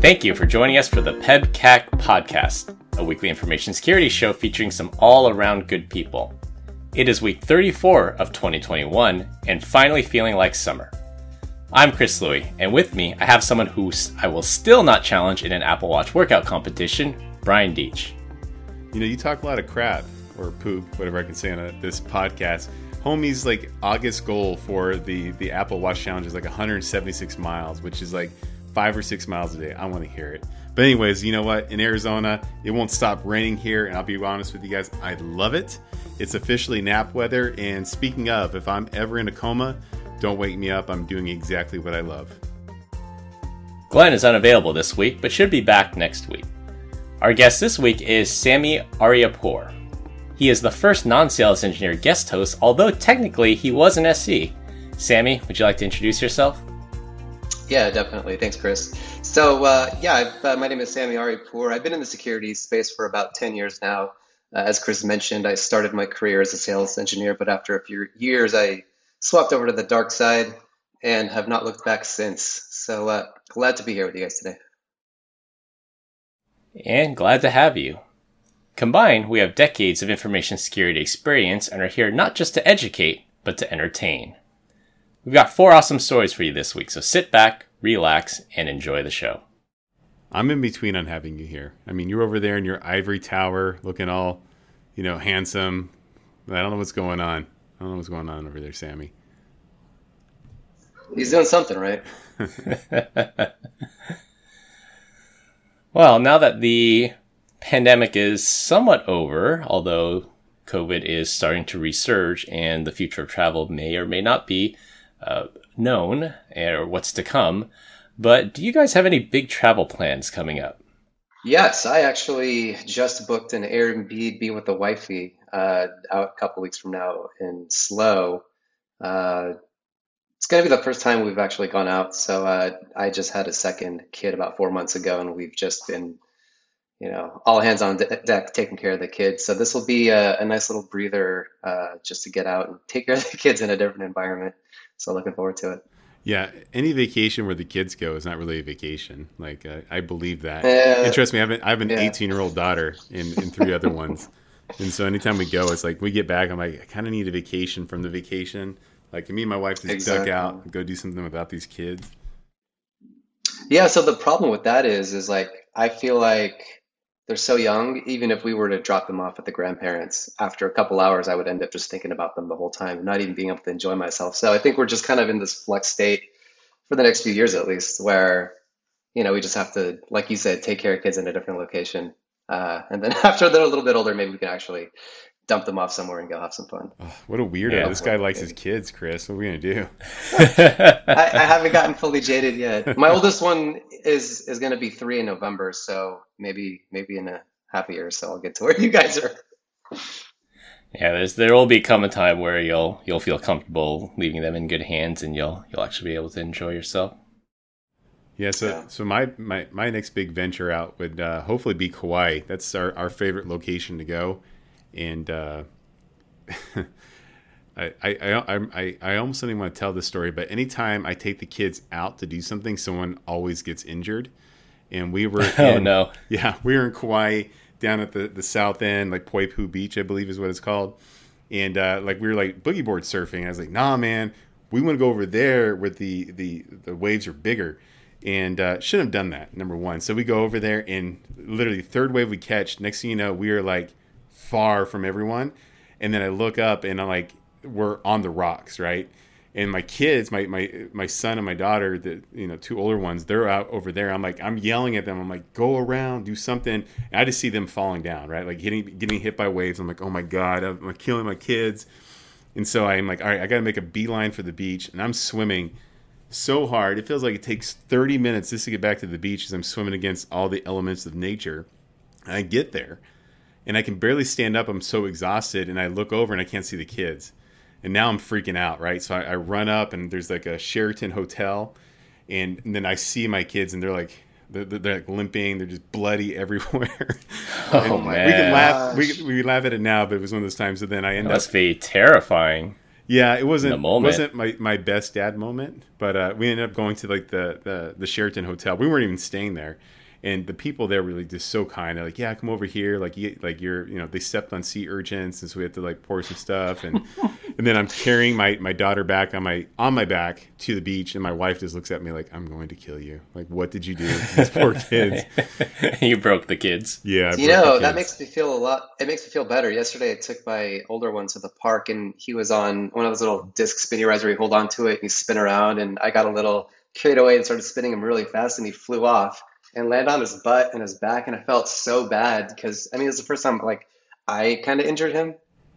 Thank you for joining us for the PEBCAK podcast, a weekly information security show featuring some all around good people. It is week 34 of 2021 and finally feeling like summer. I'm Chris Louie, and with me, I have someone who I will still not challenge in an Apple Watch workout competition, Brian Deach. You know, you talk a lot of crap or poop, whatever I can say on a, this podcast. Homie's like August goal for the the Apple Watch challenge is like 176 miles, which is like five or six miles a day. I want to hear it. But anyways, you know what? In Arizona, it won't stop raining here, and I'll be honest with you guys, I love it. It's officially nap weather, and speaking of, if I'm ever in a coma, don't wake me up. I'm doing exactly what I love. Glenn is unavailable this week, but should be back next week. Our guest this week is Sammy Aryapur. He is the first non sales engineer guest host, although technically he was an SE. Sammy, would you like to introduce yourself? Yeah, definitely. Thanks, Chris. So, uh, yeah, uh, my name is Sammy Aryapur. I've been in the security space for about 10 years now. Uh, as Chris mentioned, I started my career as a sales engineer, but after a few years, I swapped over to the dark side and have not looked back since. So uh, glad to be here with you guys today. And glad to have you. Combined, we have decades of information security experience and are here not just to educate, but to entertain. We've got four awesome stories for you this week, so sit back, relax, and enjoy the show. I'm in between on having you here. I mean, you're over there in your ivory tower looking all, you know, handsome. I don't know what's going on. I don't know what's going on over there, Sammy. He's doing something right. well, now that the pandemic is somewhat over, although COVID is starting to resurge and the future of travel may or may not be uh, known or what's to come. But do you guys have any big travel plans coming up? Yes, I actually just booked an Airbnb with the wifey uh, out a couple weeks from now in SLO. Uh, it's going to be the first time we've actually gone out. So uh, I just had a second kid about four months ago, and we've just been, you know, all hands on deck taking care of the kids. So this will be a, a nice little breather uh, just to get out and take care of the kids in a different environment. So looking forward to it. Yeah, any vacation where the kids go is not really a vacation. Like uh, I believe that. And trust me, I have, an, I have an 18 year old daughter and, and three other ones, and so anytime we go, it's like we get back. I'm like, I kind of need a vacation from the vacation. Like me and my wife just exactly. duck out and go do something without these kids. Yeah. So the problem with that is, is like I feel like they're so young. Even if we were to drop them off at the grandparents, after a couple hours, I would end up just thinking about them the whole time, not even being able to enjoy myself. So I think we're just kind of in this flex state for the next few years, at least, where you know we just have to, like you said, take care of kids in a different location. Uh, and then after they're a little bit older, maybe we can actually dump them off somewhere and go have some fun. Oh, what a weirdo! Yeah, this guy likes his kids, Chris. What are we gonna do? I, I, haven't gotten fully jaded yet. My oldest one is is gonna be three in November, so maybe maybe in a half a year or so I'll get to where you guys are. Yeah, there's there will be come a time where you'll you'll feel comfortable leaving them in good hands, and you'll you'll actually be able to enjoy yourself. Yeah, so yeah. so my, my my next big venture out would uh, hopefully be Kauai. That's our, our favorite location to go and uh, I, I, I, I, I almost don't even want to tell this story, but anytime I take the kids out to do something, someone always gets injured. And we were, oh no, yeah, we were in Kauai down at the, the south end, like Poipu Beach, I believe is what it's called. And uh, like we were like boogie board surfing. I was like, nah, man, we want to go over there where the the the waves are bigger and uh, shouldn't have done that number one so we go over there and literally third wave we catch next thing you know we are like far from everyone. And then I look up and I'm like, we're on the rocks, right? And my kids, my my my son and my daughter, the you know two older ones, they're out over there. I'm like, I'm yelling at them. I'm like, go around, do something. And I just see them falling down, right? Like getting getting hit by waves. I'm like, oh my god, I'm like killing my kids. And so I'm like, all right, I got to make a beeline for the beach, and I'm swimming so hard. It feels like it takes 30 minutes just to get back to the beach as I'm swimming against all the elements of nature. I get there, and I can barely stand up. I'm so exhausted, and I look over and I can't see the kids, and now I'm freaking out, right? So I, I run up, and there's like a Sheraton hotel, and, and then I see my kids, and they're like. They're, they're like limping. They're just bloody everywhere. oh man! We can laugh. We we laugh at it now, but it was one of those times. that then I end that up. Must be terrifying. Yeah, it wasn't The moment. wasn't my, my best dad moment, but uh, we ended up going to like the, the the Sheraton Hotel. We weren't even staying there, and the people there were like just so kind. They're like, "Yeah, come over here." Like, you, like you're, you know, they stepped on sea urchins, and so we had to like pour some stuff, and and then I'm carrying my my daughter back on my on my back to the beach, and my wife just looks at me like, "I'm going to kill you." Like, what did you do to these poor kids? you broke the kids. Yeah, I You broke the know, that makes me feel a lot. It makes me feel better. Yesterday, I took my older one to the park, and he was on one of those little disc spinny rides where you hold on to it and you spin around. And I got a little carried away and started spinning him really fast, and he flew off and landed on his butt and his back. And I felt so bad because I mean, it was the first time like I kind of injured him.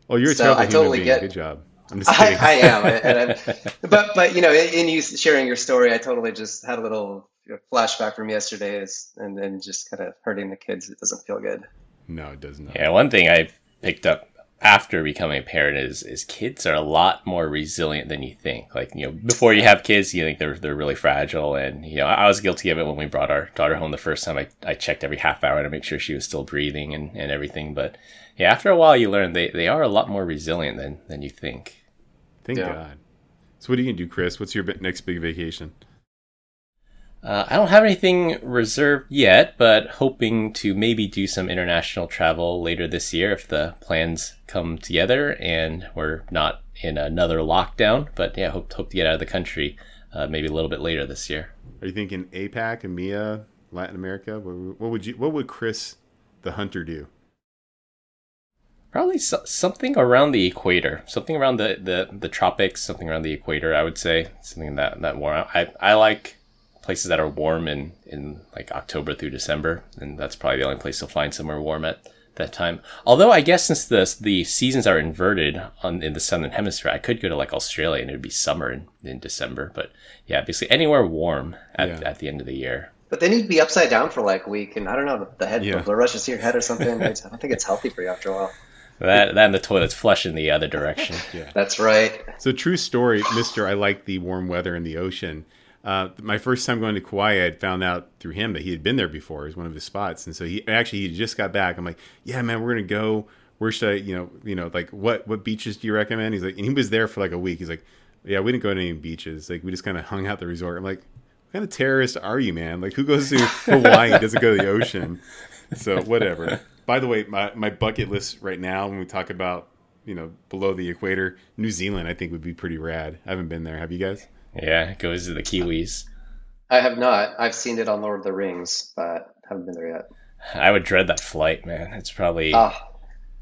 Oh, you're a So terrible I human being. get- Good job. I'm just I, kidding. I am, and I'm, but but you know, in, in you sharing your story, I totally just had a little flashback from yesterday, is- and then just kind of hurting the kids. It doesn't feel good. no, it does not. Yeah, one thing I've picked up after becoming a parent is is kids are a lot more resilient than you think. Like you know, before you have kids, you think they're they're really fragile, and you know, I was guilty of it when we brought our daughter home the first time. I, I checked every half hour to make sure she was still breathing and, and everything. But yeah, after a while, you learn they, they are a lot more resilient than than you think. Thank Yeah. God. So, what are you gonna do, Chris? What's your next big vacation? Uh, I don't have anything reserved yet, but hoping to maybe do some international travel later this year if the plans come together and we're not in another lockdown. But yeah, hope hope to get out of the country uh, maybe a little bit later this year. Are you thinking APAC, EMEA, Latin America? What, what would you? What would Chris, the hunter, do? Probably so- something around the equator, something around the, the, the tropics, something around the equator. I would say something that that warm. I I like places that are warm in in like October through December, and that's probably the only place you'll find somewhere warm at that time. Although I guess since the the seasons are inverted on in the southern hemisphere, I could go to like Australia and it would be summer in, in December. But yeah, basically anywhere warm at Yeah. at the end of the year. But then you'd be upside down for like a week, and I don't know, the head Yeah. the rushes to your head or something. I don't think it's healthy for you after a while. That that and the toilet's flush in the other direction. That's right. So, true story, Mister. I like the warm weather and the ocean. Uh, my first time going to Kauai, I had found out through him that he had been there before. It was one of his spots, and so he actually he just got back. I'm like, yeah, man, we're gonna go. Where should I, you know, you know, like what what beaches do you recommend? He's like, and he was there for like a week. He's like, yeah, we didn't go to any beaches. Like we just kind of hung out the resort. I'm like, what kind of terrorist are you, man? Like who goes to Hawaii and doesn't go to the ocean? So whatever. By the way, my, my bucket list right now, when we talk about, you know, below the equator, New Zealand, I think would be pretty rad. I haven't been there. Have you guys? Yeah, it goes to the Kiwis. I have not. I've seen it on Lord of the Rings, but haven't been there yet. I would dread that flight, man. It's probably Ah,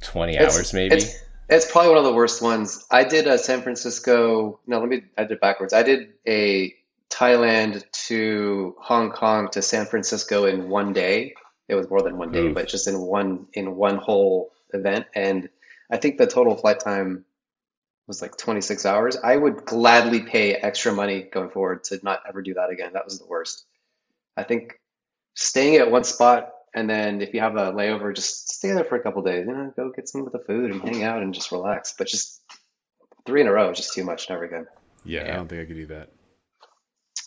20 it's- hours, maybe. It's, it's probably one of the worst ones. I did a San Francisco. No, let me. I did it backwards. I did a Thailand to Hong Kong to San Francisco in one day. It was more than one day, Oof. but just in one in one whole event. And I think the total flight time was like 26 hours. I would gladly pay extra money going forward to not ever do that again. That was the worst. I think staying at one spot and then if you have a layover, just stay there for a couple days. You know, go get some of the food and hang out and just relax. But just three in a row is just too much. Never again. Yeah, I don't think I could do that.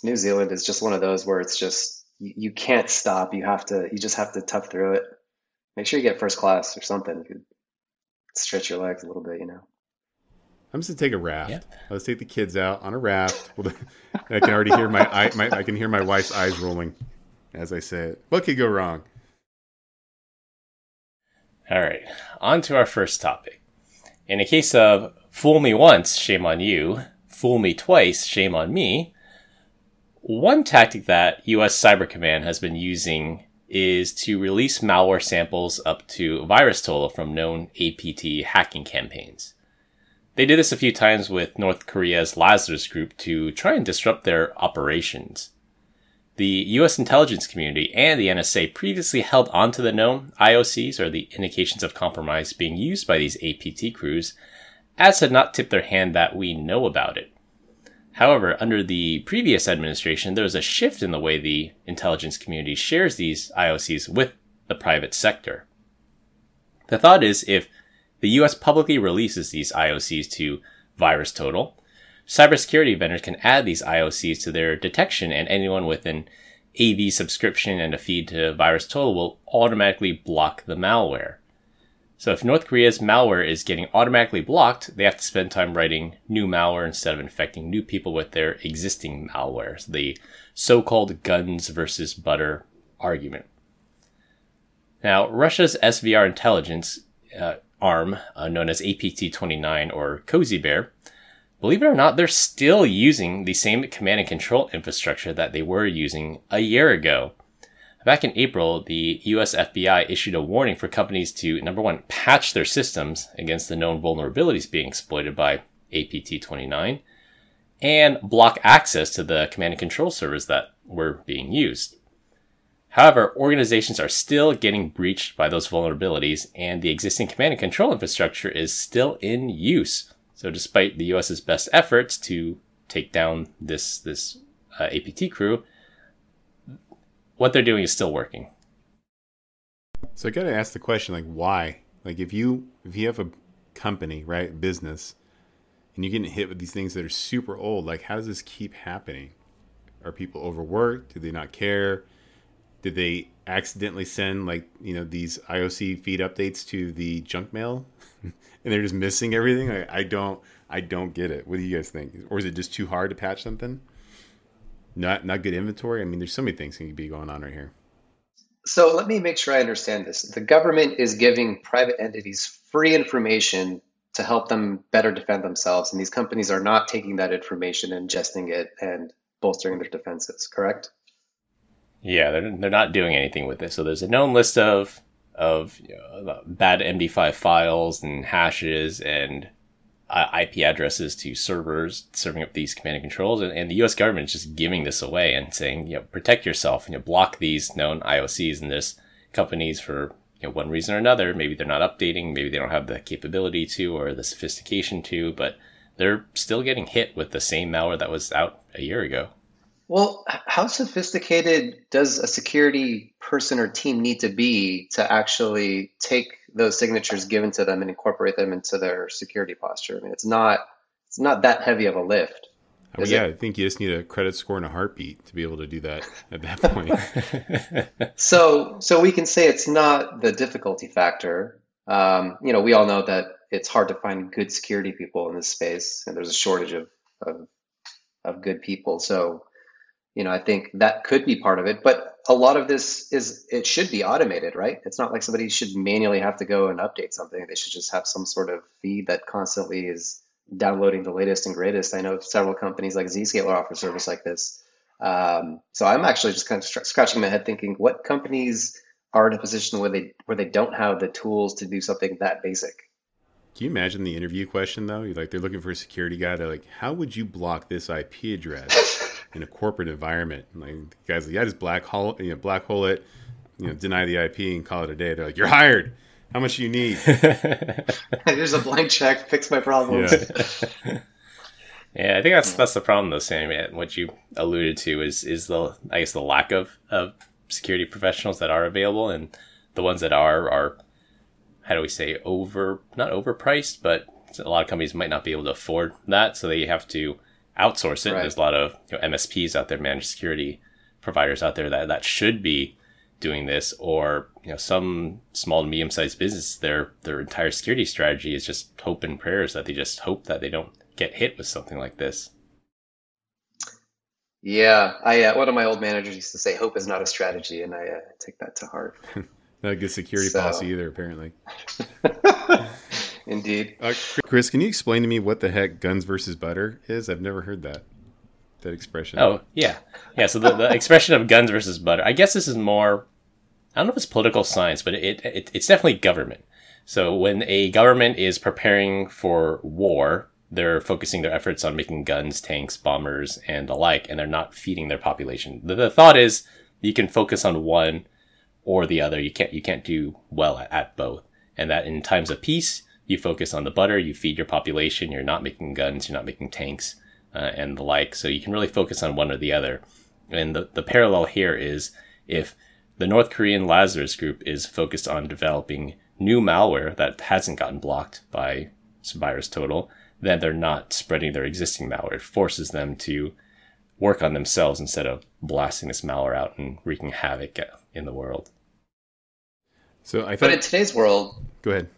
New Zealand is just one of those where it's just you, you can't stop. You have to. You just have to tough through it. Make sure you get first class or something. You could stretch your legs a little bit. You know. I'm just gonna take a raft. Yeah. Let's take the kids out on a raft. I can already hear my, eye, my I can hear my wife's eyes rolling as I say it. What could go wrong? All right, on to our first topic. In a case of fool me once, shame on you, fool me twice, shame on me, one tactic that US Cyber Command has been using is to release malware samples up to VirusTotal from known APT hacking campaigns. They did this a few times with North Korea's Lazarus Group to try and disrupt their operations. The US intelligence community and the NSA previously held onto the known IOCs, or the indications of compromise being used by these APT crews, as had not tipped their hand that we know about it. However, under the previous administration, there was a shift in the way the intelligence community shares these IOCs with the private sector. The thought is if the US publicly releases these IOCs to VirusTotal, cybersecurity vendors can add these IOCs to their detection, and anyone with an AV subscription and a feed to VirusTotal will automatically block the malware. So if North Korea's malware is getting automatically blocked, they have to spend time writing new malware instead of infecting new people with their existing malware. So the so-called guns versus butter argument. Now, Russia's SVR intelligence uh, arm, uh, known as APT-29 or Cozy Bear, believe it or not, they're still using the same command and control infrastructure that they were using a year ago. Back in April, the US FBI issued a warning for companies to, number one, patch their systems against the known vulnerabilities being exploited by APT 29 and block access to the command and control servers that were being used. However, organizations are still getting breached by those vulnerabilities and the existing command and control infrastructure is still in use. So despite the US's best efforts to take down this, this uh, APT crew, what they're doing is still working. So I got to ask the question, like, why? Like, if you if you have a company, right, business, and you're getting hit with these things that are super old, like, how does this keep happening? Are people overworked? Do they not care? Did they accidentally send like you know these IOC feed updates to the junk mail, and they're just missing everything? I, don't, I don't get it. What do you guys think? Or is it just too hard to patch something? not not good inventory. I mean, there's so many things that be going on right here. So let me make sure I understand this. The government is giving private entities free information to help them better defend themselves, and these companies are not taking that information, and ingesting it, and bolstering their defenses. Correct? Yeah, they're they're not doing anything with this. So there's a known list of of you know, uh, bad MD5 files and hashes and uh, IP addresses to servers serving up these command and controls, and, and, the U.S. government is just giving this away and saying, you know, protect yourself and you know, block these known IOCs and this companies for you know one reason or another. Maybe they're not updating, maybe they don't have the capability to or the sophistication to, but they're still getting hit with the same malware that was out a year ago. Well, how sophisticated does a security person or team need to be to actually take those signatures given to them and incorporate them into their security posture? I mean, it's not it's not that heavy of a lift. I mean, yeah, it? I think you just need a credit score and a heartbeat to be able to do that at that point. so, so we can say it's not the difficulty factor. Um, you know, we all know that it's hard to find good security people in this space, and there's a shortage of, of, of good people. So, you know, I think that could be part of it. But a lot of this is it should be automated, right? It's not like somebody should manually have to go and update something. They should just have some sort of feed that constantly is downloading the latest and greatest. I know several companies like Zscaler offer service like this. Um, so I'm actually just kind of scratching my head thinking, what companies are in a position where they where they don't have the tools to do something that basic? Can you imagine the interview question though? You're like they're looking for a security guy. They're like, how would you block this IP address? In a corporate environment. Like guys, like, yeah, just black hole, you know, black hole it, you know, deny the IP and call it a day. They're like, you're hired. How much do you need? There's a blank check. Fix my problems. Yeah. yeah, I think that's that's the problem though, Sam. What you alluded to is is the I guess the lack of of security professionals that are available, and the ones that are are how do we say over not overpriced, but a lot of companies might not be able to afford that, so they have to outsource it. Right. There's a lot of you know, MSPs out there, managed security providers out there that, that should be doing this, or you know, some small and medium sized business, their their entire security strategy is just hope and prayers that they just hope that they don't get hit with something like this. Yeah, I uh, one of my old managers used to say, "Hope is not a strategy," and I uh, take that to heart. not a good security so. policy either, apparently. Indeed. Uh, Chris, can you explain to me what the heck guns versus butter is? I've never heard that that expression. Oh yeah, yeah. So the, the expression of guns versus butter. I guess this is more. I don't know if it's political science, but it, it it's definitely government. So when a government is preparing for war, they're focusing their efforts on making guns, tanks, bombers, and the like, and they're not feeding their population. The, the thought is you can focus on one or the other. You can't you can't do well at, at both, and that in times of peace you focus on the butter, you feed your population, you're not making guns, you're not making tanks, uh, and the like. So you can really focus on one or the other. And the, the parallel here is if the North Korean Lazarus group is focused on developing new malware that hasn't gotten blocked by VirusTotal, then they're not spreading their existing malware. It forces them to work on themselves instead of blasting this malware out and wreaking havoc in the world. So I thought, but in today's world, go ahead.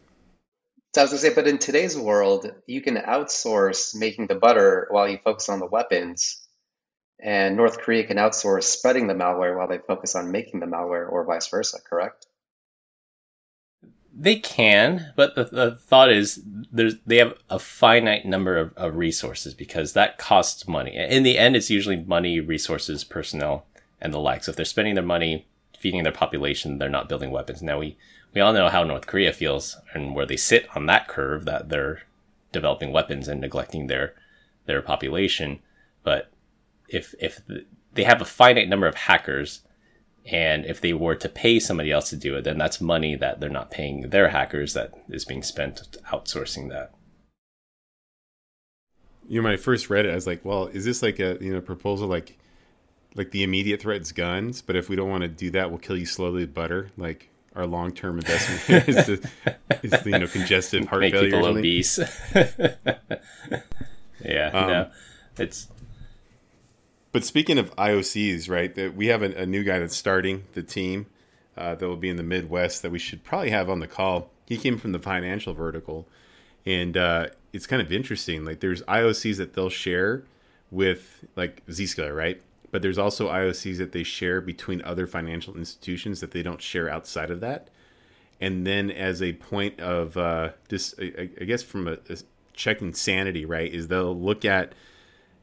So I was gonna say, but in today's world, you can outsource making the butter while you focus on the weapons, and North Korea can outsource spreading the malware while they focus on making the malware, or vice versa. Correct? They can, but the, the thought is there's they have a finite number of, of resources because that costs money. In the end, it's usually money, resources, personnel, and the like. So if they're spending their money feeding their population, they're not building weapons. Now we we all know how North Korea feels and where they sit on that curve that they're developing weapons and neglecting their their population. But if if they have a finite number of hackers and if they were to pay somebody else to do it, then that's money that they're not paying their hackers that is being spent outsourcing that. You know, when I first read it, I was like, "Well, is this like a you know proposal like like the immediate threat is guns, but if we don't want to do that, we'll kill you slowly with butter." Like our long term investment is, the, is the, you know congestive heart Make failure. people obese. yeah, Um, no, it's But speaking of IOCs, right? That we have a, a new guy that's starting the team uh, that will be in the Midwest that we should probably have on the call. He came from the financial vertical, and uh, it's kind of interesting. Like there's IOCs that they'll share with like Zscaler, right? But there's also IOCs that they share between other financial institutions that they don't share outside of that. And then as a point of uh, just, I, guess from a, a checking sanity, right, is they'll look at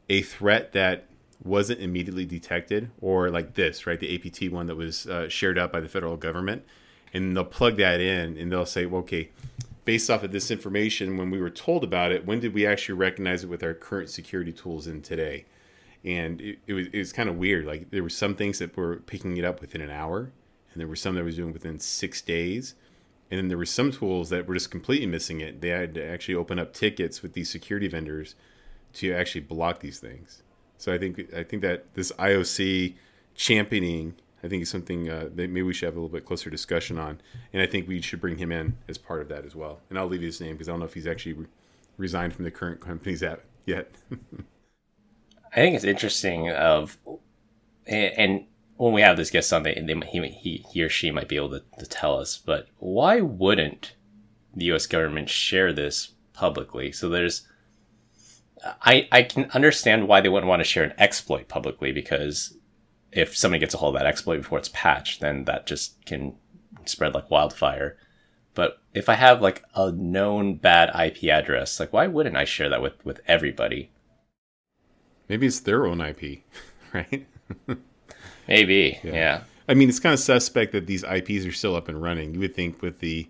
a threat that wasn't immediately detected, or like this, right, the APT one that was uh, shared out by the federal government, and they'll plug that in, and they'll say, well, okay, based off of this information, when we were told about it, when did we actually recognize it with our current security tools in today? And it, it was it was kind of weird. Like there were some things that were picking it up within an hour, and there were some that was doing within six days. And then there were some tools that were just completely missing it. They had to actually open up tickets with these security vendors to actually block these things. So I think I think that this IOC championing, I think is something uh, that maybe we should have a little bit closer discussion on, and I think we should bring him in as part of that as well. And I'll leave his name because I don't know if he's actually re- resigned from the current company's at yet. I think it's interesting of and when we have this guest on, they, they he, he he or she might be able to, to tell us. But why wouldn't the U.S. government share this publicly? So there's, I I can understand why they wouldn't want to share an exploit publicly because if somebody gets a hold of that exploit before it's patched, then that just can spread like wildfire. But if I have like a known bad IP address, like why wouldn't I share that with with everybody? Maybe it's their own IP, right? Maybe, yeah. I mean, it's kind of suspect that these IPs are still up and running. You would think with the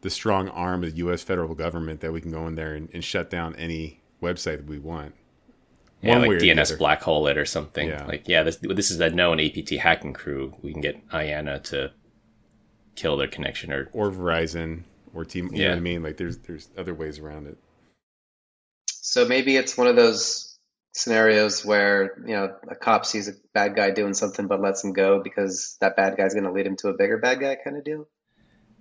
the strong arm of the U.S. federal government that we can go in there and, and shut down any website that we want. Yeah, One way like DNS other. black hole it or something. Yeah. Like, yeah, this this is a known APT hacking crew. We can get IANA to kill their connection or or Verizon or T. You know Yeah. what I mean? Like there's there's other ways around it. So maybe it's one of those scenarios where, you know, a cop sees a bad guy doing something but lets him go because that bad guy's going to lead him to a bigger bad guy kind of deal.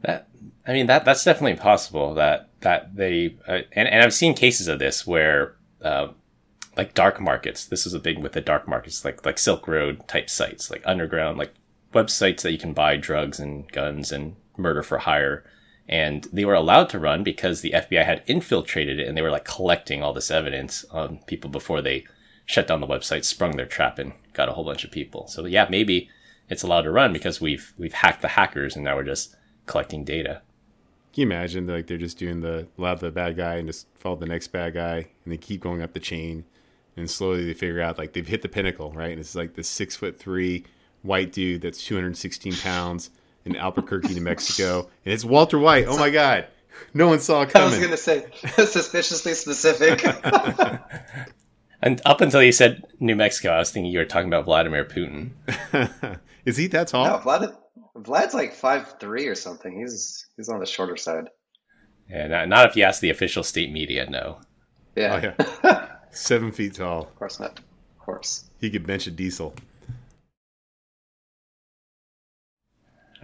that. I mean, that that's definitely possible. That that they uh, and and I've seen cases of this where. Uh, like dark markets. This is a big with the dark markets, like like Silk Road type sites, like underground, like websites that you can buy drugs and guns and murder for hire. And they were allowed to run because the FBI had infiltrated it and they were like collecting all this evidence on people before they shut down the website, sprung their trap and got a whole bunch of people. So yeah, maybe it's allowed to run because we've we've hacked the hackers and now we're just collecting data. Can you imagine like they're just doing the allow the bad guy and just follow the next bad guy and they keep going up the chain and slowly they figure out like they've hit the pinnacle, right? And it's like this six foot three white dude that's 216 pounds in Albuquerque, New Mexico, and it's Walter White. Oh my God, no one saw it I was going to say suspiciously specific. And up until you said New Mexico, I was thinking you were talking about Vladimir Putin. Is he that tall? no, Vlad, Vlad's like five three or something. He's he's on the shorter side. Yeah, not, not if you ask the official state media, no. Yeah. Oh, yeah. Seven feet tall. Of course not. Of course. He could bench a diesel.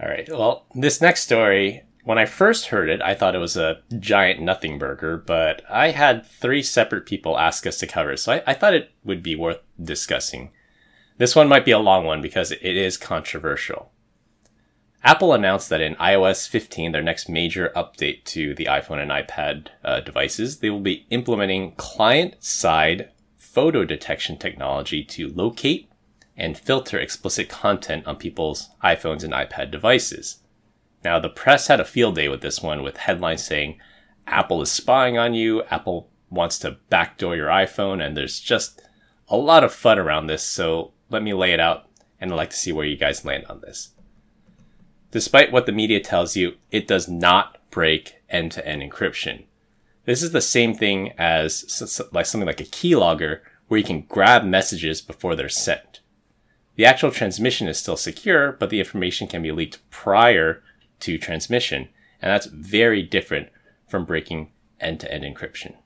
All right. Well, this next story, when I first heard it, I thought it was a giant nothing burger, but I had three separate people ask us to cover so I, I thought it would be worth discussing. This one might be a long one because it is controversial. Apple announced that in iOS 15, their next major update to the iPhone and iPad uh, devices, they will be implementing client side photo detection technology to locate and filter explicit content on people's iPhones and iPad devices. Now, the press had a field day with this one with headlines saying Apple is spying on you, Apple wants to backdoor your iPhone, and there's just a lot of fun around this. So let me lay it out, and I'd like to see where you guys land on this. Despite what the media tells you, it does not break end to end encryption. This is the same thing as like something like a keylogger where you can grab messages before they're sent. The actual transmission is still secure, but the information can be leaked prior to transmission, and that's very different from breaking end to end encryption.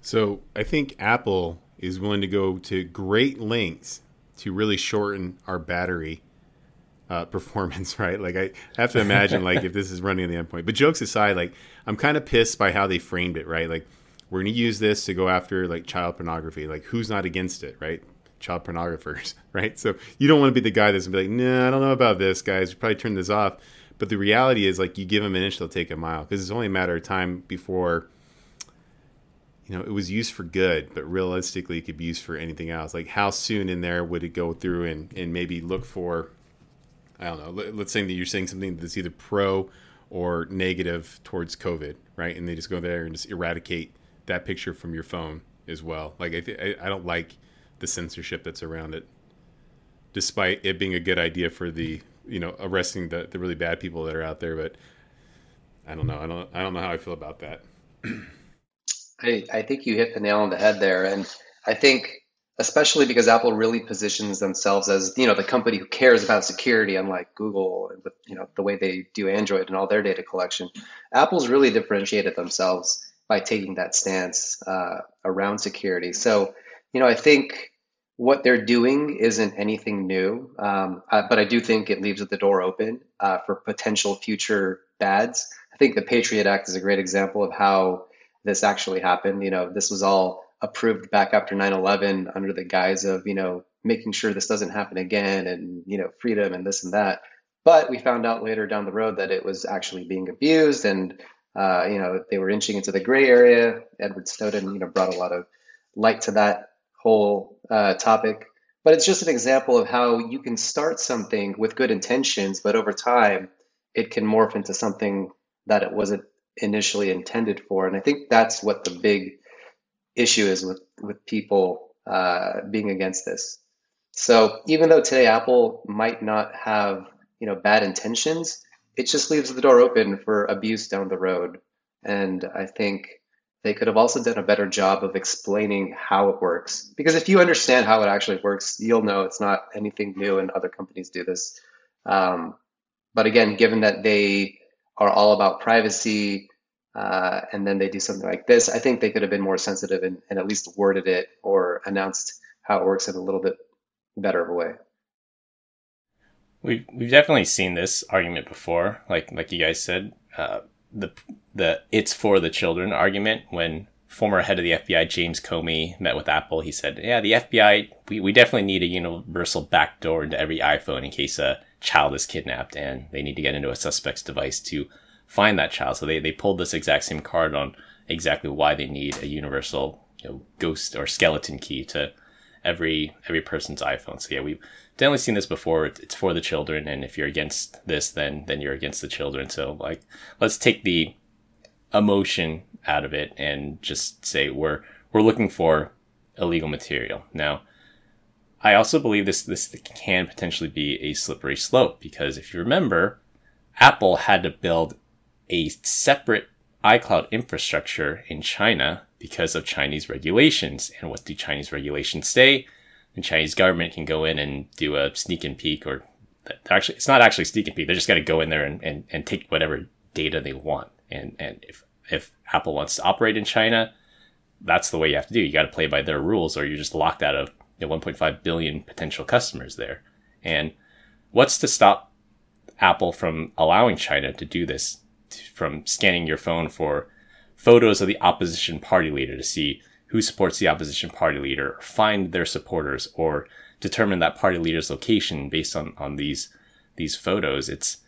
So I think Apple is willing to go to great lengths to really shorten our battery uh, performance, right? Like I have to imagine like if this is running on the endpoint. But jokes aside, like I'm kind of pissed by how they framed it, right? Like we're going to use this to go after like child pornography. Like who's not against it, right? Child pornographers, right? So you don't want to be the guy that's gonna be like, nah, I don't know about this, guys. We probably turn this off. But the reality is, like, you give them an inch, they'll take a mile because it's only a matter of time before you know, it was used for good, but realistically, it could be used for anything else. Like, how soon in there would it go through and, and maybe look for, I don't know, let, us say that you're saying something that's either pro or negative towards COVID, right? And they just go there and just eradicate that picture from your phone as well. Like, I, th- I don't like the censorship that's around it, despite it being a good idea for the, you know, arresting the, the really bad people that are out there. But I don't know. I don't, I don't know how I feel about that. I, I think you hit the nail on the head there. And I think especially because Apple really positions themselves as, you know, the company who cares about security, unlike Google with, you know, the way they do Android and all their data collection. Apple's really differentiated themselves by taking that stance uh, around security. So, you know, I think what they're doing isn't anything new, um, uh, but I do think it leaves the door open uh, for potential future bads. I think the Patriot Act is a great example of how this actually happened. You know, this was all approved back after 9/11 under the guise of you know making sure this doesn't happen again and you know freedom and this and that. But we found out later down the road that it was actually being abused, and uh, you know they were inching into the gray area. Edward Snowden, you know, brought a lot of light to that whole uh, topic. But it's just an example of how you can start something with good intentions, but over time it can morph into something that it wasn't initially intended for. And I think that's what the big issue is with with people uh, being against this. So even though today Apple might not have you know bad intentions, it just leaves the door open for abuse down the road. And I think they could have also done a better job of explaining how it works. Because if you understand how it actually works, you'll know it's not anything new, and other companies do this. Um, but again, given that they are all about privacy, uh, and then they do something like this. I think they could have been more sensitive and, and, at least worded it or announced how it works in a little bit better of a way. We've we've definitely seen this argument before, like like you guys said, uh, the the it's for the children argument. When former head of the FBI James Comey met with Apple, he said, "Yeah, the FBI we, we definitely need a universal backdoor into every iPhone in case a child is kidnapped and they need to get into a suspect's device to find that child. So they, they pulled this exact same card on exactly why they need a universal you know, ghost or skeleton key to every every person's iPhone. So yeah, we've definitely seen this before. It's for the children, and if you're against this, then then you're against the children. So like, let's take the emotion out of it and just say we're we're looking for illegal material. Now, I also believe this this can potentially be a slippery slope because if you remember, Apple had to build a separate iCloud infrastructure in China because of Chinese regulations. And what do Chinese regulations say? The Chinese government can go in and do a sneak and peek, or actually, it's not actually sneak and peek. They're just got to go in there and, and, and take whatever data they want. And, and if, if Apple wants to operate in China, that's the way you have to do. You got to play by their rules, or you're just locked out of you know, 1.5 billion potential customers there. And what's to stop Apple from allowing China to do this from scanning your phone for photos of the opposition party leader to see who supports the opposition party leader, find their supporters, or determine that party leader's location based on, on these these photos, it's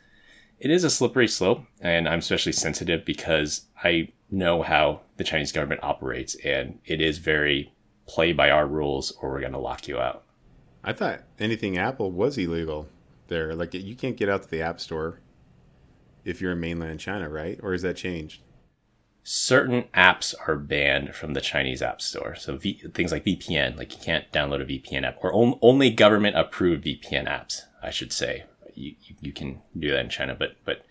it is a slippery slope, and I'm especially sensitive because I know how the Chinese government operates, and it is very play by our rules, or we're going to lock you out. I thought anything Apple was illegal there. Like you can't get out to the App Store if you're in mainland China, right? Or has that changed? Certain apps are banned from the Chinese App Store. So v- things like VPN, like you can't download a VPN app, or on- only government approved VPN apps, I should say you, you can do that in China. But but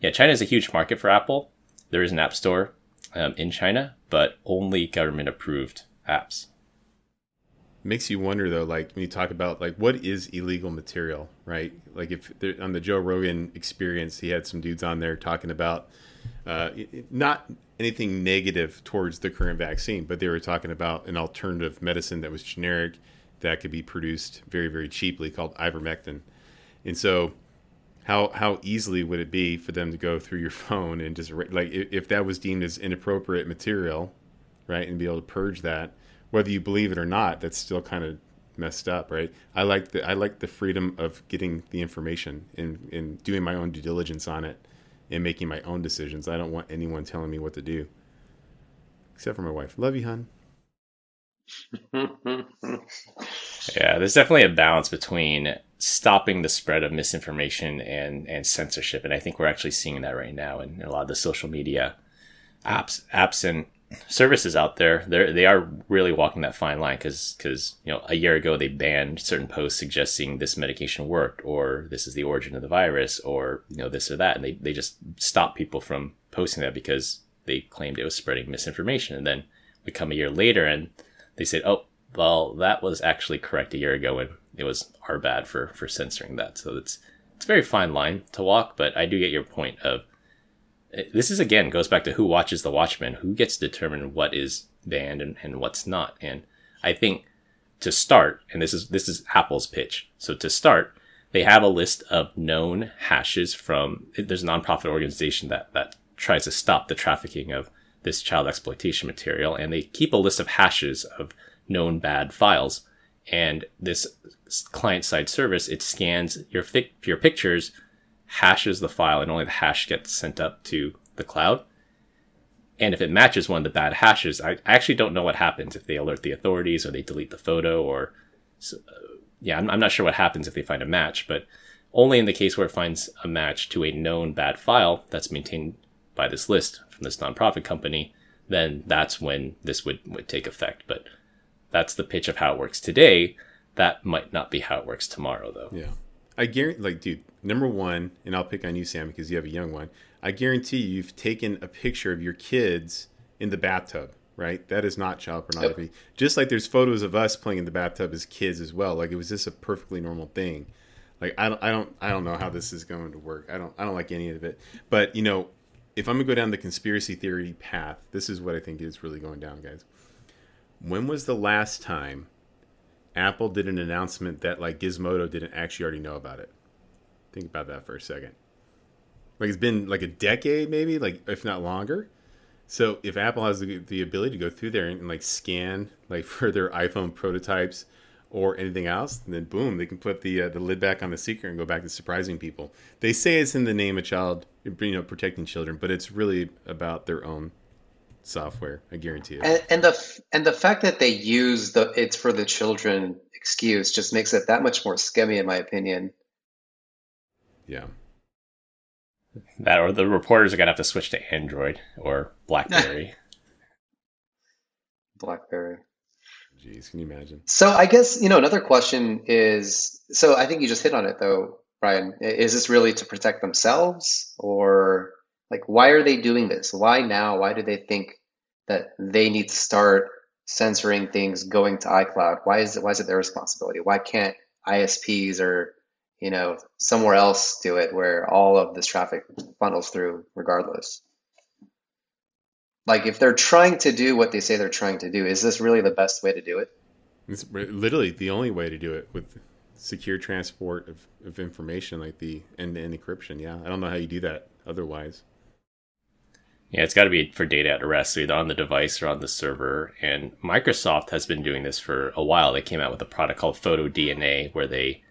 yeah, China is a huge market for Apple. There is an app store um, in China, but only government approved apps. Makes you wonder though, like when you talk about like what is illegal material, right? Like if on the Joe Rogan experience, he had some dudes on there talking about uh, not anything negative towards the current vaccine, but they were talking about an alternative medicine that was generic that could be produced very very cheaply called ivermectin and so, how how easily would it be for them to go through your phone and just like if that was deemed as inappropriate material, right, and be able to purge that, whether you believe it or not, that's still kind of messed up, right? I like the I like the freedom of getting the information and and doing my own due diligence on it and making my own decisions. I don't want anyone telling me what to do, except for my wife. Love you, hon. yeah, there's definitely a balance between stopping the spread of misinformation and, and censorship. And I think we're actually seeing that right now in a lot of the social media apps, apps and services out there. They they are really walking that fine line because because you know a year ago they banned certain posts suggesting this medication worked or this is the origin of the virus or you know this or that, and they they just stopped people from posting that because they claimed it was spreading misinformation. And then we come a year later and they said, oh well that was actually correct a year ago and it was our bad for for censoring that. So it's it's a very fine line to walk, but I do get your point of Uh, this is again goes back to who watches the Watchmen, who gets to determine what is banned and, and what's not. And I think to start, and this is this is Apple's pitch. So to start, they have a list of known hashes from there's a nonprofit organization that that tries to stop the trafficking of this child exploitation material, and they keep a list of hashes of known bad files. And this client side service, it scans your fi- your pictures, hashes the file, and only the hash gets sent up to the cloud. And if it matches one of the bad hashes, I actually don't know what happens if they alert the authorities or they delete the photo or, uh, yeah, I'm, I'm not sure what happens if they find a match, but only in the case where it finds a match to a known bad file that's maintained by this list from this nonprofit company, then that's when this would, would take effect. But that's the pitch of how it works today. That might not be how it works tomorrow, though. Yeah. I guarantee, like, dude, number one, and I'll pick on you, Sam, because you have a young one. I guarantee you, you've taken a picture of your kids in the bathtub, right? That is not child pornography. Yep. Just like there's photos of us playing in the bathtub as kids as well. Like, it was just a perfectly normal thing. Like, I don't, I don't, I don't know how this is going to work. I don't, I don't like any of it. But you know, if I'm gonna go down the conspiracy theory path, this is what I think is really going down, guys. When was the last time Apple did an announcement that like Gizmodo didn't actually already know about it. Think about that for a second. Like it's been like a decade, maybe, like if not longer. So if Apple has the, the ability to go through there and, and like scan like for their iPhone prototypes or anything else, then boom, they can put the uh, the lid back on the secret and go back to surprising people. They say it's in the name of child, you know, protecting children, but it's really about their own software. I guarantee it. And, and the and the fact that they use the "it's for the children" excuse just makes it that much more scummy, in my opinion. Yeah. That or the reporters are gonna have to switch to Android or BlackBerry. BlackBerry. Jeez, can you imagine? So I guess you know another question is so I think you just hit on it though, Brian. Is this really to protect themselves or like why are they doing this? Why now? Why do they think that they need to start censoring things going to iCloud? Why is it why is it their responsibility? Why can't ISPs or you know somewhere else do it where all of this traffic funnels through regardless? Like if they're trying to do what they say they're trying to do, is this really the best way to do it? It's literally the only way to do it with secure transport of, of information like the end-to-end encryption. Yeah, I don't know how you do that otherwise. Yeah, it's got to be for data at rest, so either on the device or on the server. And Microsoft has been doing this for a while. They came out with a product called PhotoDNA, where they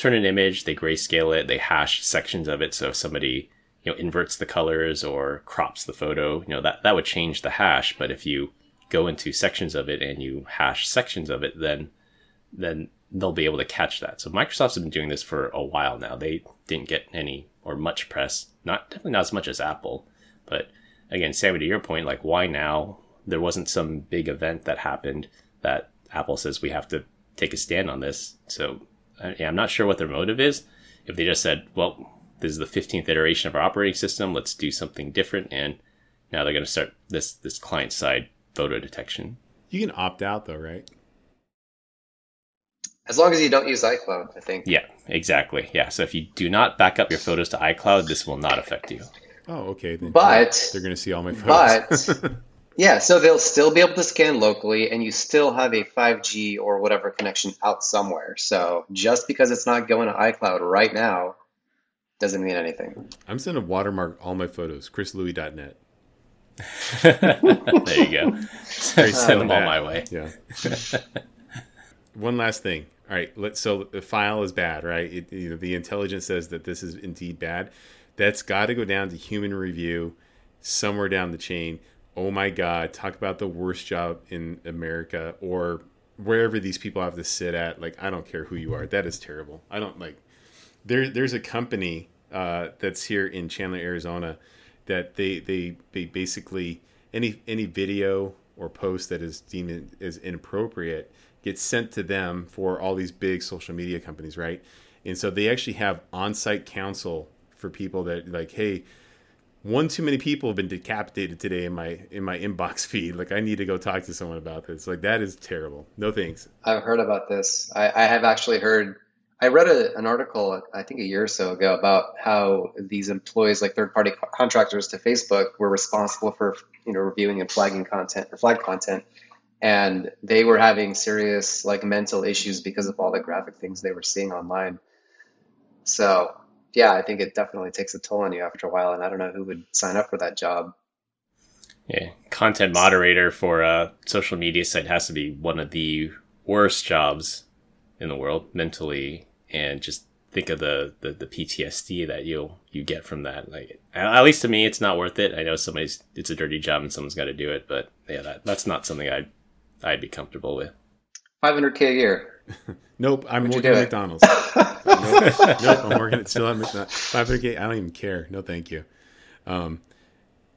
turn an image, they grayscale it, they hash sections of it. So if somebody you know inverts the colors or crops the photo, you know that that would change the hash. But if you go into sections of it and you hash sections of it, then then they'll be able to catch that. So Microsoft's been doing this for a while now. They didn't get any or much press, not definitely not as much as Apple, but again, Sammy, to your point, like why now? There wasn't some big event that happened that Apple says we have to take a stand on this. So yeah, I'm not sure what their motive is. If they just said, well, this is the 15th iteration of our operating system, let's do something different, and now they're going to start this this client side photo detection. You can opt out though, right? As long as you don't use iCloud, I think. Yeah, exactly. Yeah. So if you do not back up your photos to iCloud, this will not affect you. Oh, okay. Then But they're going to see all my photos. But yeah, so they'll still be able to scan locally, and you still have a 5G or whatever connection out somewhere. So just because it's not going to iCloud right now doesn't mean anything. I'm just going to watermark all my photos. chrislouie.net. there you go. Send them all my way. Yeah. One last thing. All right. Let so the file is bad, right? It, you know, the intelligence says that this is indeed bad. That's got to go down to human review somewhere down the chain. Oh my God! Talk about the worst job in America or wherever these people have to sit at. Like I don't care who you are. That is terrible. I don't like. There, there's a company uh, that's here in Chandler, Arizona, that they they they basically any any video or post that is deemed as inappropriate gets sent to them for all these big social media companies, right? And so they actually have on-site counsel for people that like, hey, one too many people have been decapitated today in my in my inbox feed. Like I need to go talk to someone about this. Like that is terrible. No thanks. I've heard about this. I, I have actually heard. I read a, an article, I think a year or so ago, about how these employees, like third-party contractors to Facebook, were responsible for you know reviewing and flagging content or flag content, and they were having serious like mental issues because of all the graphic things they were seeing online. So yeah, I think it definitely takes a toll on you after a while, and I don't know who would sign up for that job. Yeah, content moderator for a social media site has to be one of the worst jobs in the world mentally, and just think of the, the, the PTSD that you you get from that. Like at least to me, it's not worth it. I know somebody's it's a dirty job and someone's got to do it, but yeah, that, that's not something I'd I'd be comfortable with. 500k a year. nope, I'm Would working at McDonald's. nope, nope, I'm working at still at McDonald's. 500k, I don't even care. No, thank you. Um,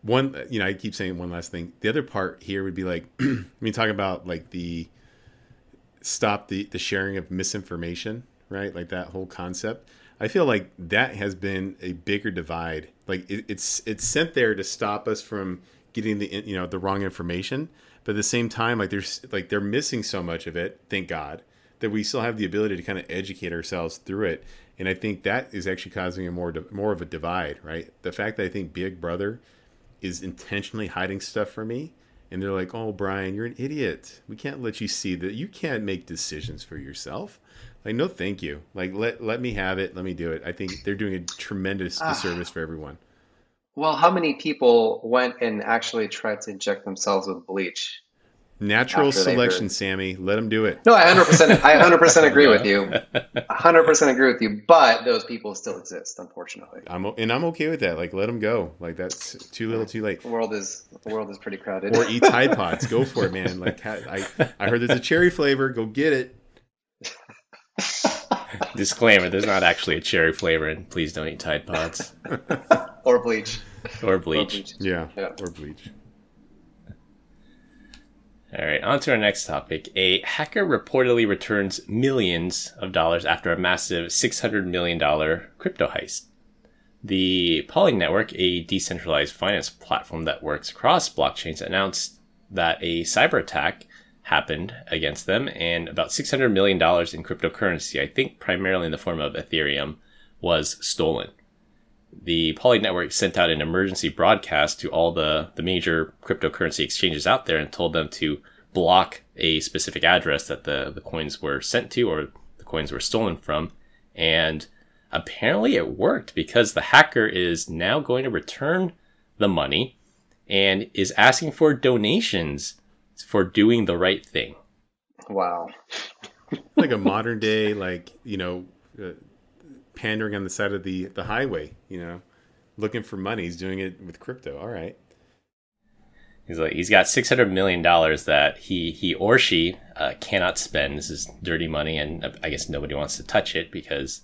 one, you know, I keep saying one last thing. The other part here would be like, I mean, talk about like the stop the the sharing of misinformation, right? Like that whole concept. I feel like that has been a bigger divide. Like it, it's it's sent there to stop us from getting the you know the wrong information but at the same time like there's like they're missing so much of it thank god that we still have the ability to kind of educate ourselves through it. And i think that is actually causing a more more of a divide right? The fact that i think big brother is intentionally hiding stuff from me and they're like oh brian you're an idiot. We can't let you see that. You can't make decisions for yourself. Like no thank you. Like let let me have it. Let me do it. I think they're doing a tremendous ah. disservice for everyone well, how many people went and actually tried to inject themselves with bleach? Natural selection, Sammy. Let them do it. No, I 100%, I 100% agree with you. 100% agree with you. But those people still exist, unfortunately. I'm and I'm okay with that. Like, let them go. Like, that's too little, too late. The world is the world is pretty crowded. Or eat Tide Pods. Go for it, man. Like, I I heard there's a cherry flavor. Go get it. Disclaimer: There's not actually a cherry flavor, and please don't eat Tide Pods. Or bleach. Or bleach. Or bleach. Yeah, yeah, or bleach. All right, on to our next topic. A hacker reportedly returns millions of dollars after a massive $600 million crypto heist. The Poly Network, a decentralized finance platform that works across blockchains, announced that a cyber attack happened against them and about $600 million in cryptocurrency, I think primarily in the form of Ethereum, was stolen the Poly Network sent out an emergency broadcast to all the, the major cryptocurrency exchanges out there and told them to block a specific address that the, the coins were sent to or the coins were stolen from. And apparently it worked because the hacker is now going to return the money and is asking for donations for doing the right thing. Wow. like a modern day, like, you know, uh, pandering on the side of the the highway. You know, looking for money. He's doing it with crypto. All right. He's like he's got six hundred million dollars that he he or she uh, cannot spend. This is dirty money, and I guess nobody wants to touch it because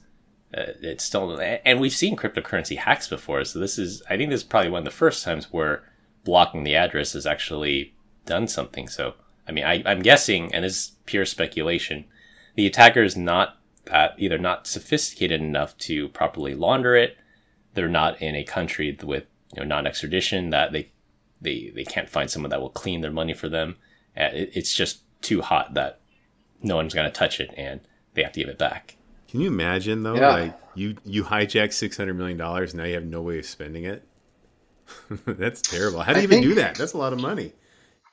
uh, it's still. And we've seen cryptocurrency hacks before, so this is I think this is probably one of the first times where blocking the address has actually done something. So I mean, I, I'm guessing, and this is pure speculation, the attacker is not that either not sophisticated enough to properly launder it. They're not in a country with you know non-extradition that they they they can't find someone that will clean their money for them. Uh, it's just too hot that no one's going to touch it, and they have to give it back. Can you imagine though? Yeah. Like you you hijack six hundred million dollars, now you have no way of spending it. That's terrible. How do you I even think, do that? That's a lot of money.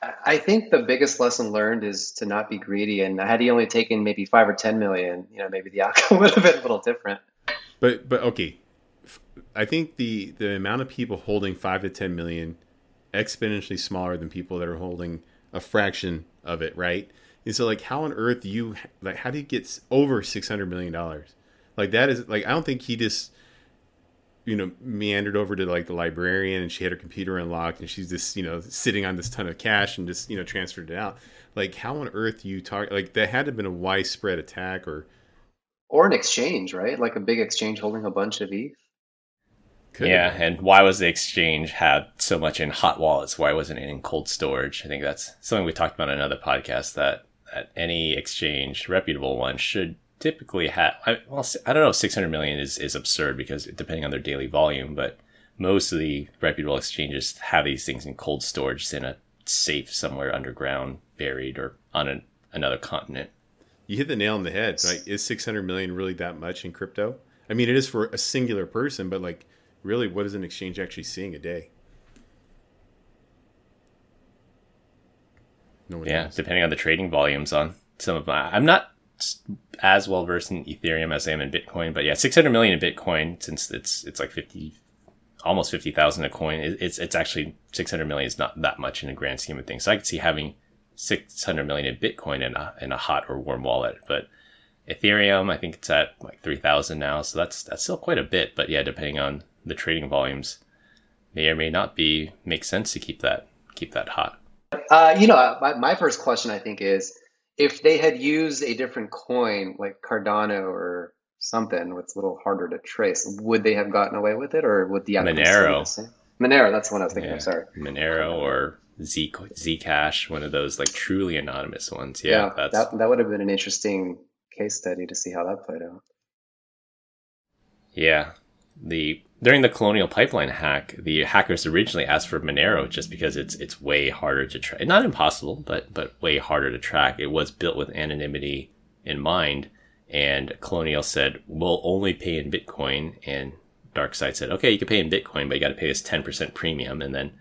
I think the biggest lesson learned is to not be greedy. And had he only taken maybe five or ten million, you know, maybe the outcome would have been a little different. But but okay, I think the the amount of people holding five to ten million exponentially smaller than people that are holding a fraction of it, right? And so, like, how on earth you like? How do you get over six hundred million dollars? Like that is like I don't think he just you know meandered over to like the librarian and she had her computer unlocked and she's just you know sitting on this ton of cash and just you know transferred it out. Like how on earth you talk? Like that had to have been a widespread attack or or an exchange, right? Like a big exchange holding a bunch of ETH. Could yeah, and why was the exchange had so much in hot wallets? Why wasn't it in cold storage? I think that's something we talked about in another podcast. That that any exchange, reputable one, should typically have. I, well, I don't know. Six hundred million is is absurd because depending on their daily volume, but most of the reputable exchanges have these things in cold storage in a safe somewhere underground, buried or on an, another continent. You hit the nail on the head. Right? Is six hundred million really that much in crypto? I mean, it is for a singular person, but like really, what is an exchange actually seeing a day? No yeah, knows. depending on the trading volumes on some of my. I'm not as well versed in Ethereum as I am in Bitcoin, but yeah, 600 million in Bitcoin since it's it's like 50, almost 50,000 a coin. it's it's actually 600 million is not that much in the grand scheme of things. So I could see having 600 million in Bitcoin in a in a hot or warm wallet, but Ethereum, I think it's at like 3,000 now, so that's that's still quite a bit. But yeah, depending on the trading volumes may or may not be make sense to keep that keep that hot. Uh, you know, my, my first question I think is if they had used a different coin like Cardano or something, what's a little harder to trace, would they have gotten away with it, or would the Monero? Monero, that's what I was thinking. Yeah. of. Sorry, Monero or Z Zcash, one of those like truly anonymous ones. Yeah, yeah that that would have been an interesting case study to see how that played out. Yeah, the during the Colonial Pipeline hack, the hackers originally asked for Monero just because it's it's way harder to track. Not impossible, but but way harder to track. It was built with anonymity in mind, and Colonial said we'll only pay in Bitcoin, and DarkSide said okay, you can pay in Bitcoin, but you got to pay this ten percent premium, and then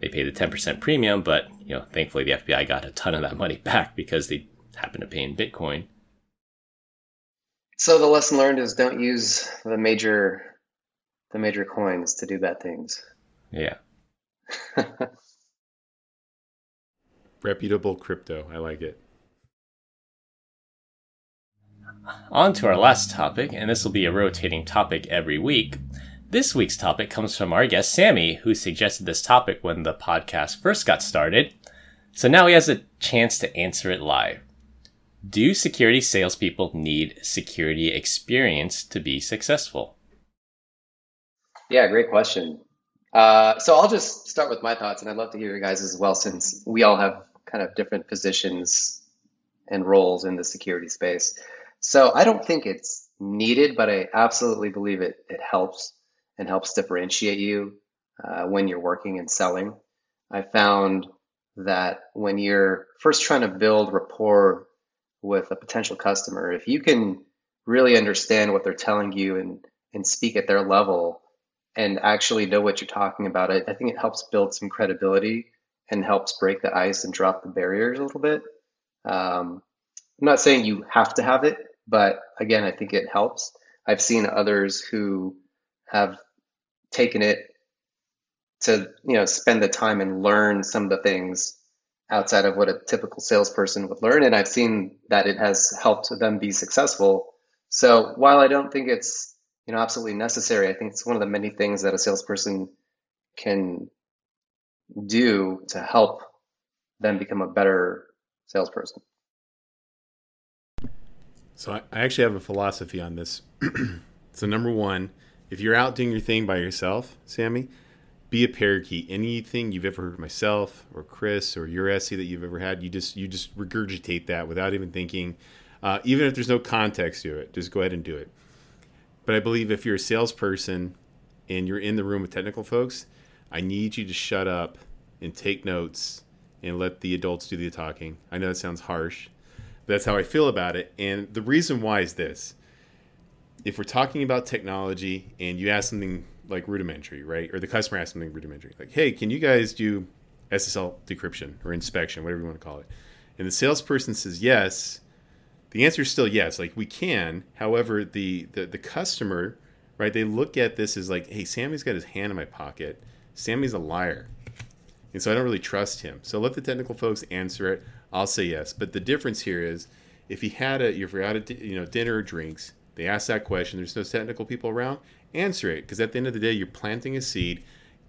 they paid the ten percent premium. But you know, thankfully the FBI got a ton of that money back because they happened to pay in Bitcoin. So the lesson learned is don't use the major the major coins to do bad things. Yeah. Reputable crypto. I like it. On to our last topic, and this will be a rotating topic every week. This week's topic comes from our guest Sammy, who suggested this topic when the podcast first got started. So now he has a chance to answer it live. Do security salespeople need security experience to be successful? Yeah, great question. Uh, so I'll just start with my thoughts, and I'd love to hear your guys as well, since we all have kind of different positions and roles in the security space. So I don't think it's needed, but I absolutely believe it it helps and helps differentiate you uh, when you're working and selling. I found that when you're first trying to build rapport with a potential customer, if you can really understand what they're telling you and and speak at their level, and actually know what you're talking about, I, I think it helps build some credibility and helps break the ice and drop the barriers a little bit. Um, I'm not saying you have to have it, but again, I think it helps. I've seen others who have taken it to you know spend the time and learn some of the things outside of what a typical salesperson would learn, and I've seen that it has helped them be successful. So while I don't think it's you know, absolutely necessary. I think it's one of the many things that a salesperson can do to help them become a better salesperson. So I, actually have a philosophy on this. so number one, if you're out doing your thing by yourself, Sammy, be a parakeet. Anything you've ever heard myself or Chris or your SE that you've ever had, you just you just regurgitate that without even thinking. Uh, even if there's no context to it, just go ahead and do it. But I believe if you're a salesperson and you're in the room with technical folks, I need you to shut up and take notes and let the adults do the talking. I know that sounds harsh. But That's how I feel about it. And the reason why is this if we're talking about technology and you ask something like rudimentary, right? Or the customer asks something rudimentary, like, hey, can you guys do SSL decryption or inspection, whatever you want to call it? And the salesperson says yes. The answer is still yes. Like we can. However, the, the the customer, right? They look at this as like, hey, Sammy's got his hand in my pocket. Sammy's a liar, and so I don't really trust him. So let the technical folks answer it. I'll say yes. But the difference here is, if he had a, if you're out at you know dinner or drinks, they ask that question. There's no technical people around answer it because at the end of the day you're planting a seed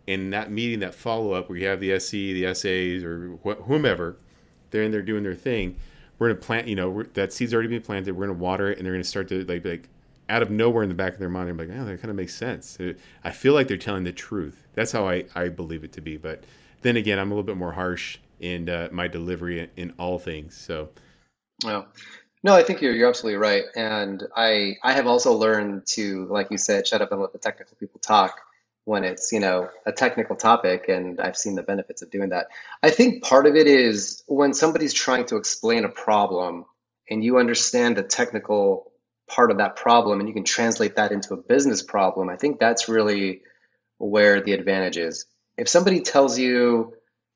in that meeting that follow up where you have the sc the SAs, or wh- whomever, they're in there doing their thing. We're gonna plant, you know, that seed's already been planted. We're gonna water it, and they're gonna start to like like out of nowhere in the back of their mind. I'm like, oh, that kind of makes sense. I feel like they're telling the truth. That's how I I believe it to be. But then again, I'm a little bit more harsh in uh, my delivery in, in all things. So. Well, no, I think you're you're absolutely right, and I I have also learned to, like you said, shut up and let the technical people talk when it's you know a technical topic, and I've seen the benefits of doing that. I think part of it is when somebody's trying to explain a problem, and you understand the technical part of that problem, and you can translate that into a business problem. I think that's really where the advantage is. If somebody tells you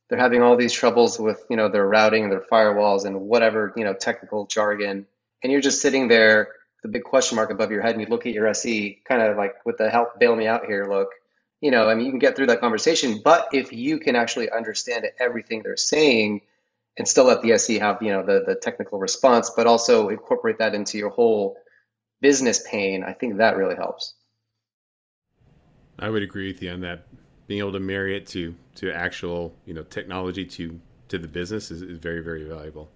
they're having all these troubles with you know their routing, and their firewalls, and whatever you know technical jargon, and you're just sitting there the big question mark above your head, and you look at your SE, kind of like with the help bail me out here look. You know, I mean, you can get through that conversation, but if you can actually understand everything they're saying, and still let the SE have you know the the technical response, but also incorporate that into your whole business pain, I think that really helps. I would agree with you on that being able to marry it to to actual you know technology to to the business is, is very very valuable.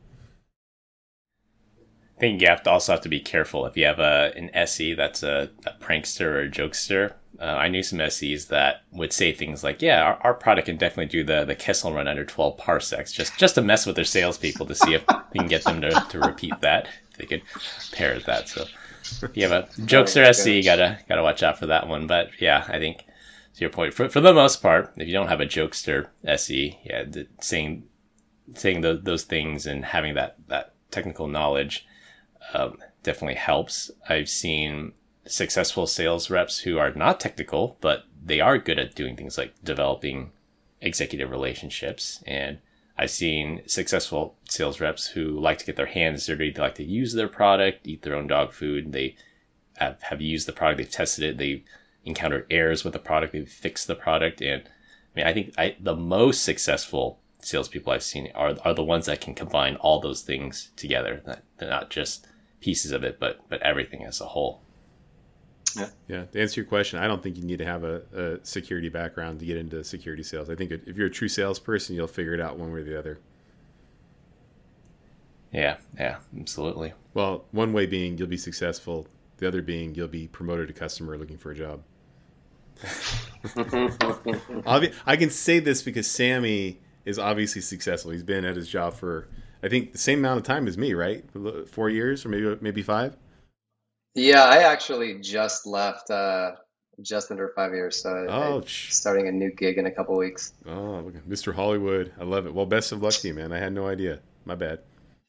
I think you have to also have to be careful if you have a an SE that's a, a prankster or a jokester. Uh, I knew some SEs that would say things like, "Yeah, our, our, product can definitely do the the Kessel run under 12 parsecs," just just to mess with their salespeople to see if we can get them to, to repeat that. If they could pair that. So if you have a jokester oh, SE, you gotta gotta watch out for that one. But yeah, I think to your point, for, for the most part, if you don't have a jokester SE, yeah, the, saying saying the, those things and having that that technical knowledge um, definitely helps. I've seen successful sales reps who are not technical, but they are good at doing things like developing executive relationships. And I've seen successful sales reps who like to get their hands dirty. They like to use their product, eat their own dog food. They have, have used the product, they've tested it, they've encountered errors with the product, they've fixed the product. And I mean, I think I, the most successful salespeople I've seen are, are the ones that can combine all those things together. They're not just pieces of it, but, but everything as a whole. Yeah. yeah. To answer your question, I don't think you need to have a, a security background to get into security sales. I think if you're a true salesperson, you'll figure it out one way or the other. Yeah, yeah, absolutely. Well, one way being you'll be successful, the other being you'll be promoted to customer looking for a job. I can say this because Sammy is obviously successful. He's been at his job for I think the same amount of time as me, right? Four years or maybe maybe five. Yeah, I actually just left uh, just under five years, so oh, starting a new gig in a couple weeks. Oh, Mr. Hollywood, I love it. Well, best of luck to you, man. I had no idea. My bad.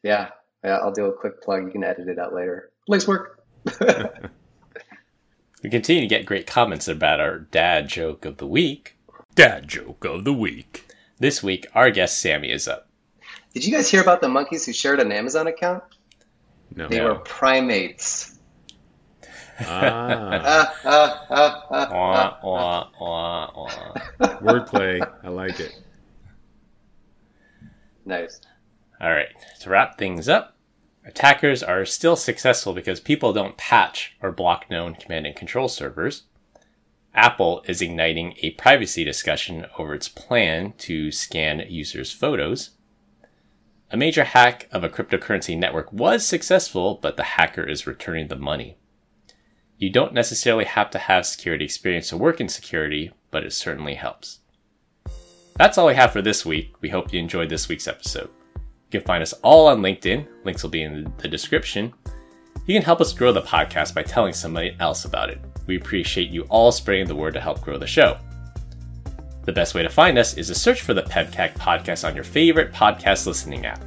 Yeah, yeah. I'll do a quick plug. You can edit it out later. Place work. We continue to get great comments about our dad joke of the week. Dad joke of the week. This week, our guest Sammy is up. Did you guys hear about the monkeys who shared an Amazon account? No. They were primates. Ah. Wordplay. I like it. Nice. All right. To wrap things up, Attackers are still successful because people don't patch or block known command and control servers. Apple is igniting a privacy discussion over its plan to scan users' photos. A major hack of a cryptocurrency network was successful, but the hacker is returning the money. You don't necessarily have to have security experience to work in security, but it certainly helps. That's all we have for this week. We hope you enjoyed this week's episode. You can find us all on LinkedIn. Links will be in the description. You can help us grow the podcast by telling somebody else about it. We appreciate you all spreading the word to help grow the show. The best way to find us is to search for the PEBCAK podcast on your favorite podcast listening app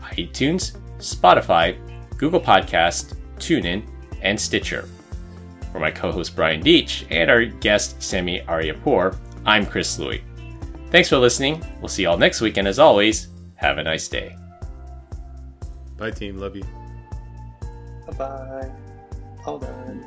iTunes, Spotify, Google Podcast, TuneIn, and Stitcher. For my co host Brian Deitch and our guest Sami Aryapour, I'm Chris Louie. Thanks for listening. We'll see you all next week, and as always, have a nice day. Bye, team. Love you. Bye bye. All done.